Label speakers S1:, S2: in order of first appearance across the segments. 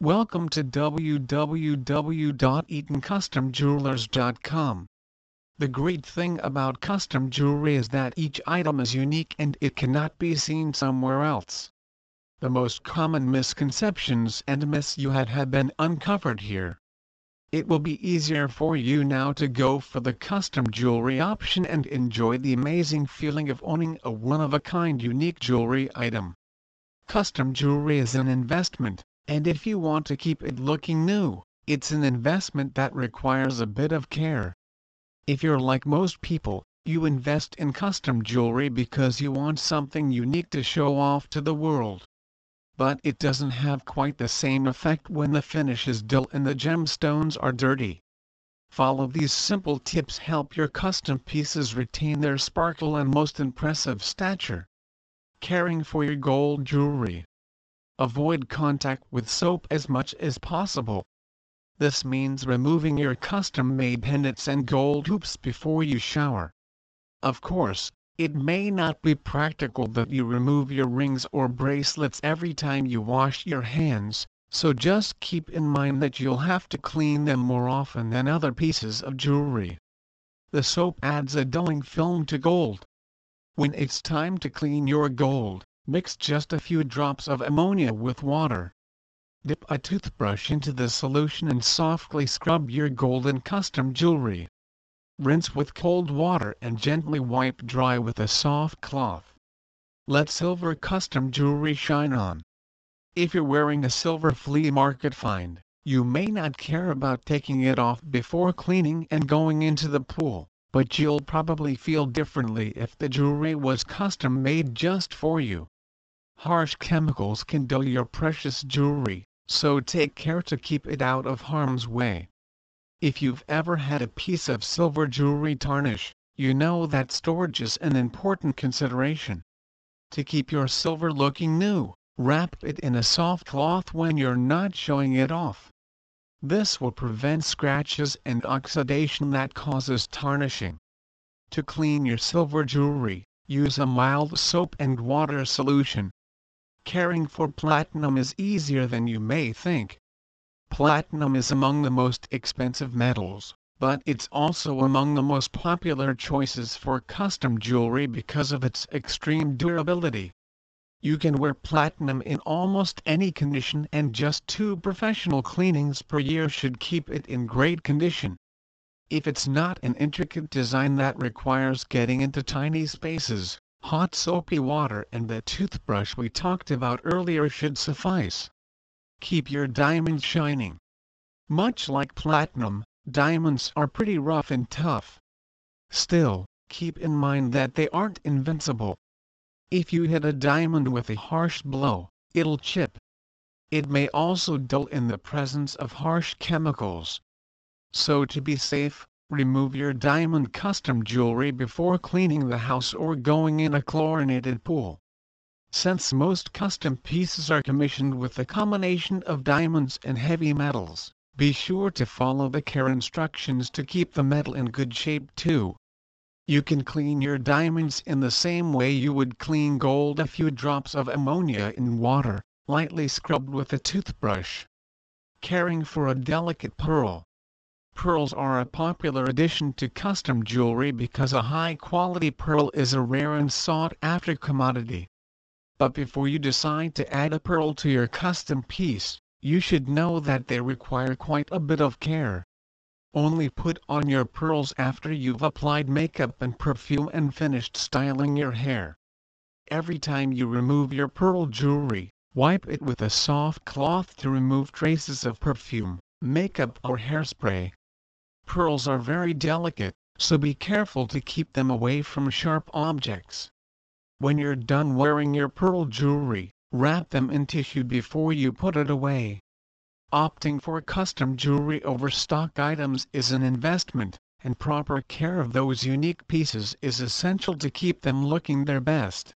S1: Welcome to www.eatoncustomjewelers.com. The great thing about custom jewelry is that each item is unique and it cannot be seen somewhere else. The most common misconceptions and myths you had have been uncovered here. It will be easier for you now to go for the custom jewelry option and enjoy the amazing feeling of owning a one-of-a-kind unique jewelry item. Custom jewelry is an investment and if you want to keep it looking new, it's an investment that requires a bit of care. If you're like most people, you invest in custom jewelry because you want something unique to show off to the world. But it doesn't have quite the same effect when the finish is dull and the gemstones are dirty. Follow these simple tips help your custom pieces retain their sparkle and most impressive stature. Caring for your gold jewelry. Avoid contact with soap as much as possible. This means removing your custom-made pendants and gold hoops before you shower. Of course, it may not be practical that you remove your rings or bracelets every time you wash your hands, so just keep in mind that you'll have to clean them more often than other pieces of jewelry. The soap adds a dulling film to gold. When it's time to clean your gold, Mix just a few drops of ammonia with water. Dip a toothbrush into the solution and softly scrub your golden custom jewelry. Rinse with cold water and gently wipe dry with a soft cloth. Let silver custom jewelry shine on. If you're wearing a silver flea market find, you may not care about taking it off before cleaning and going into the pool, but you'll probably feel differently if the jewelry was custom made just for you. Harsh chemicals can dull your precious jewelry, so take care to keep it out of harm's way. If you've ever had a piece of silver jewelry tarnish, you know that storage is an important consideration. To keep your silver looking new, wrap it in a soft cloth when you're not showing it off. This will prevent scratches and oxidation that causes tarnishing. To clean your silver jewelry, use a mild soap and water solution, caring for platinum is easier than you may think. Platinum is among the most expensive metals, but it's also among the most popular choices for custom jewelry because of its extreme durability. You can wear platinum in almost any condition and just two professional cleanings per year should keep it in great condition. If it's not an intricate design that requires getting into tiny spaces, Hot soapy water and the toothbrush we talked about earlier should suffice. Keep your diamonds shining. Much like platinum, diamonds are pretty rough and tough. Still, keep in mind that they aren't invincible. If you hit a diamond with a harsh blow, it'll chip. It may also dull in the presence of harsh chemicals. So to be safe, Remove your diamond custom jewelry before cleaning the house or going in a chlorinated pool. Since most custom pieces are commissioned with a combination of diamonds and heavy metals, be sure to follow the care instructions to keep the metal in good shape too. You can clean your diamonds in the same way you would clean gold a few drops of ammonia in water, lightly scrubbed with a toothbrush. Caring for a delicate pearl Pearls are a popular addition to custom jewelry because a high-quality pearl is a rare and sought-after commodity. But before you decide to add a pearl to your custom piece, you should know that they require quite a bit of care. Only put on your pearls after you've applied makeup and perfume and finished styling your hair. Every time you remove your pearl jewelry, wipe it with a soft cloth to remove traces of perfume, makeup or hairspray. Pearls are very delicate, so be careful to keep them away from sharp objects. When you're done wearing your pearl jewelry, wrap them in tissue before you put it away. Opting for custom jewelry over stock items is an investment, and proper care of those unique pieces is essential to keep them looking their best.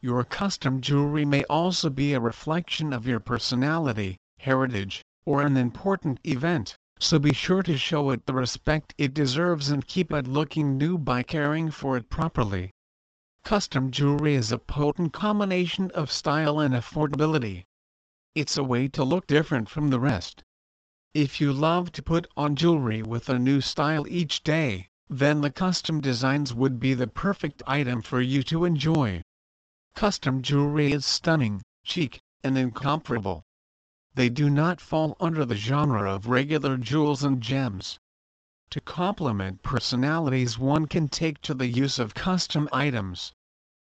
S1: Your custom jewelry may also be a reflection of your personality, heritage, or an important event so be sure to show it the respect it deserves and keep it looking new by caring for it properly. Custom jewelry is a potent combination of style and affordability. it's a way to look different from the rest. If you love to put on jewelry with a new style each day, then the custom designs would be the perfect item for you to enjoy. Custom jewelry is stunning, chic, and incomparable. They do not fall under the genre of regular jewels and gems. To complement personalities one can take to the use of custom items.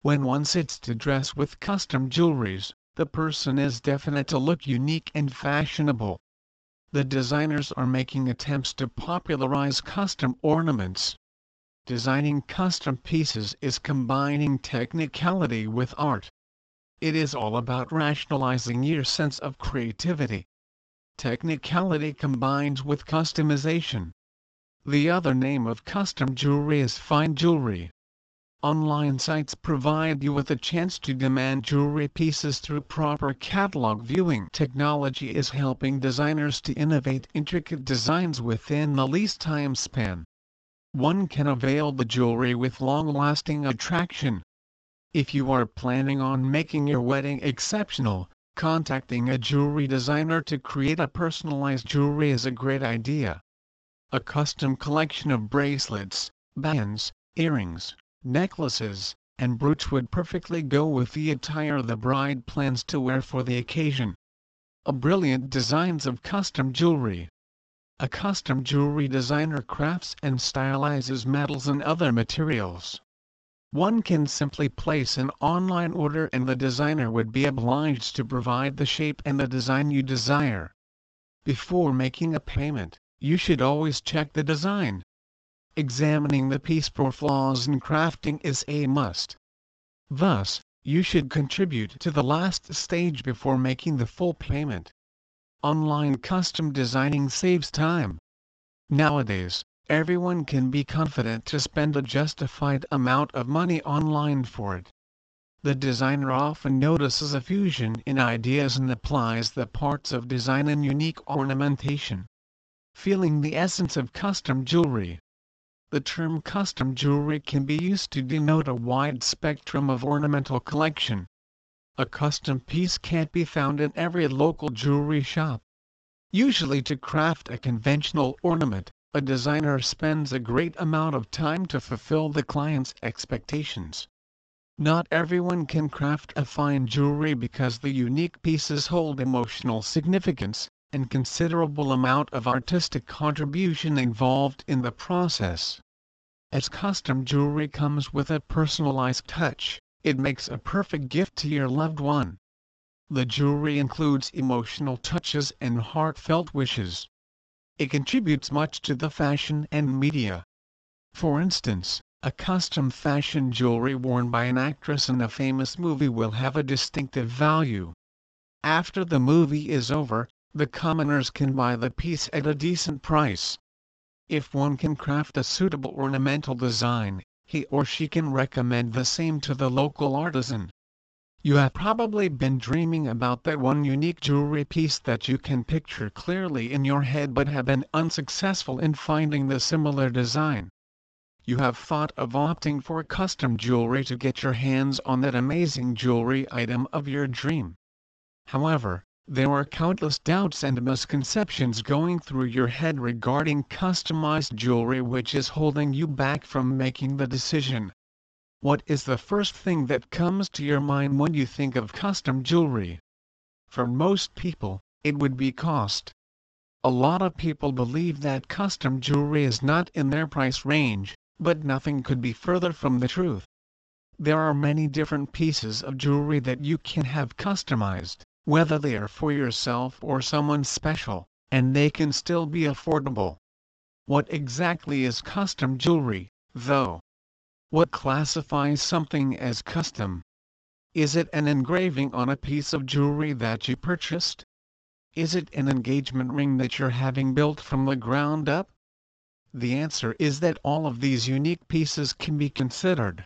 S1: When one sits to dress with custom jewelries, the person is definite to look unique and fashionable. The designers are making attempts to popularize custom ornaments. Designing custom pieces is combining technicality with art. It is all about rationalizing your sense of creativity. Technicality combines with customization. The other name of custom jewelry is fine jewelry. Online sites provide you with a chance to demand jewelry pieces through proper catalog viewing. Technology is helping designers to innovate intricate designs within the least time span. One can avail the jewelry with long-lasting attraction. If you are planning on making your wedding exceptional, contacting a jewelry designer to create a personalized jewelry is a great idea. A custom collection of bracelets, bands, earrings, necklaces, and brooch would perfectly go with the attire the bride plans to wear for the occasion. A brilliant designs of custom jewelry. A custom jewelry designer crafts and stylizes metals and other materials. One can simply place an online order and the designer would be obliged to provide the shape and the design you desire. Before making a payment, you should always check the design. Examining the piece for flaws in crafting is a must. Thus, you should contribute to the last stage before making the full payment. Online custom designing saves time. Nowadays, everyone can be confident to spend a justified amount of money online for it. The designer often notices a fusion in ideas and applies the parts of design and unique ornamentation feeling the essence of custom jewelry. The term custom jewelry can be used to denote a wide spectrum of ornamental collection. A custom piece can't be found in every local jewelry shop. Usually to craft a conventional ornament, a designer spends a great amount of time to fulfill the client's expectations. Not everyone can craft a fine jewelry because the unique pieces hold emotional significance, and considerable amount of artistic contribution involved in the process. As custom jewelry comes with a personalized touch, it makes a perfect gift to your loved one. The jewelry includes emotional touches and heartfelt wishes. It contributes much to the fashion and media. For instance, a custom fashion jewelry worn by an actress in a famous movie will have a distinctive value. After the movie is over, the commoners can buy the piece at a decent price. If one can craft a suitable ornamental design, he or she can recommend the same to the local artisan. You have probably been dreaming about that one unique jewelry piece that you can picture clearly in your head but have been unsuccessful in finding the similar design. You have thought of opting for custom jewelry to get your hands on that amazing jewelry item of your dream. However, there are countless doubts and misconceptions going through your head regarding customized jewelry which is holding you back from making the decision. What is the first thing that comes to your mind when you think of custom jewelry? For most people, it would be cost. A lot of people believe that custom jewelry is not in their price range, but nothing could be further from the truth. There are many different pieces of jewelry that you can have customized whether they are for yourself or someone special, and they can still be affordable. What exactly is custom jewelry, though? What classifies something as custom? Is it an engraving on a piece of jewelry that you purchased? Is it an engagement ring that you're having built from the ground up? The answer is that all of these unique pieces can be considered.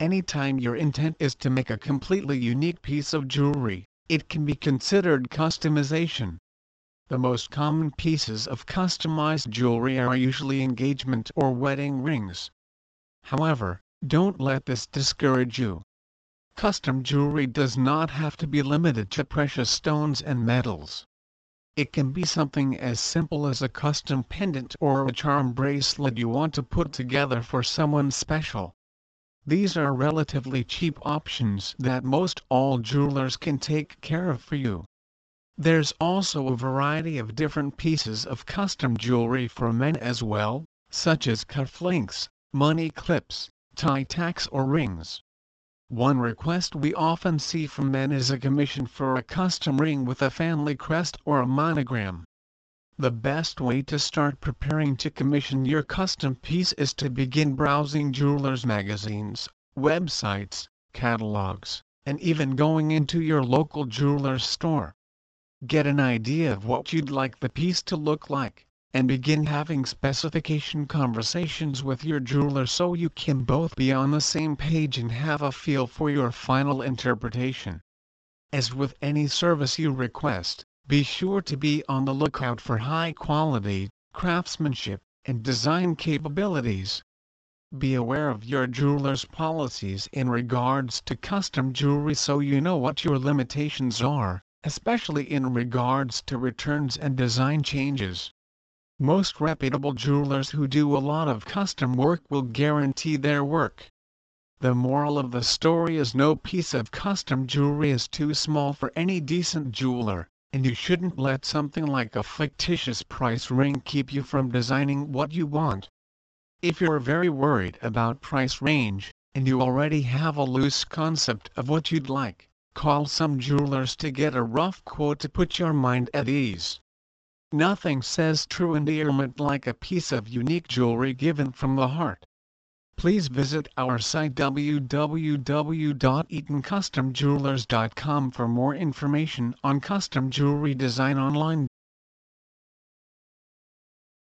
S1: Anytime your intent is to make a completely unique piece of jewelry, it can be considered customization. The most common pieces of customized jewelry are usually engagement or wedding rings. However, don't let this discourage you. Custom jewelry does not have to be limited to precious stones and metals. It can be something as simple as a custom pendant or a charm bracelet you want to put together for someone special. These are relatively cheap options that most all jewelers can take care of for you. There's also a variety of different pieces of custom jewelry for men as well, such as cufflinks, money clips, tie tacks or rings. One request we often see from men is a commission for a custom ring with a family crest or a monogram. The best way to start preparing to commission your custom piece is to begin browsing jewelers magazines, websites, catalogs, and even going into your local jeweler's store. Get an idea of what you'd like the piece to look like and begin having specification conversations with your jeweler so you can both be on the same page and have a feel for your final interpretation. As with any service you request, be sure to be on the lookout for high quality, craftsmanship, and design capabilities. Be aware of your jeweler's policies in regards to custom jewelry so you know what your limitations are, especially in regards to returns and design changes. Most reputable jewelers who do a lot of custom work will guarantee their work. The moral of the story is no piece of custom jewelry is too small for any decent jeweler, and you shouldn't let something like a fictitious price ring keep you from designing what you want. If you're very worried about price range, and you already have a loose concept of what you'd like, call some jewelers to get a rough quote to put your mind at ease. Nothing says true endearment like a piece of unique jewelry given from the heart. Please visit our site www.eatoncustomjewelers.com for more information on custom jewelry design online.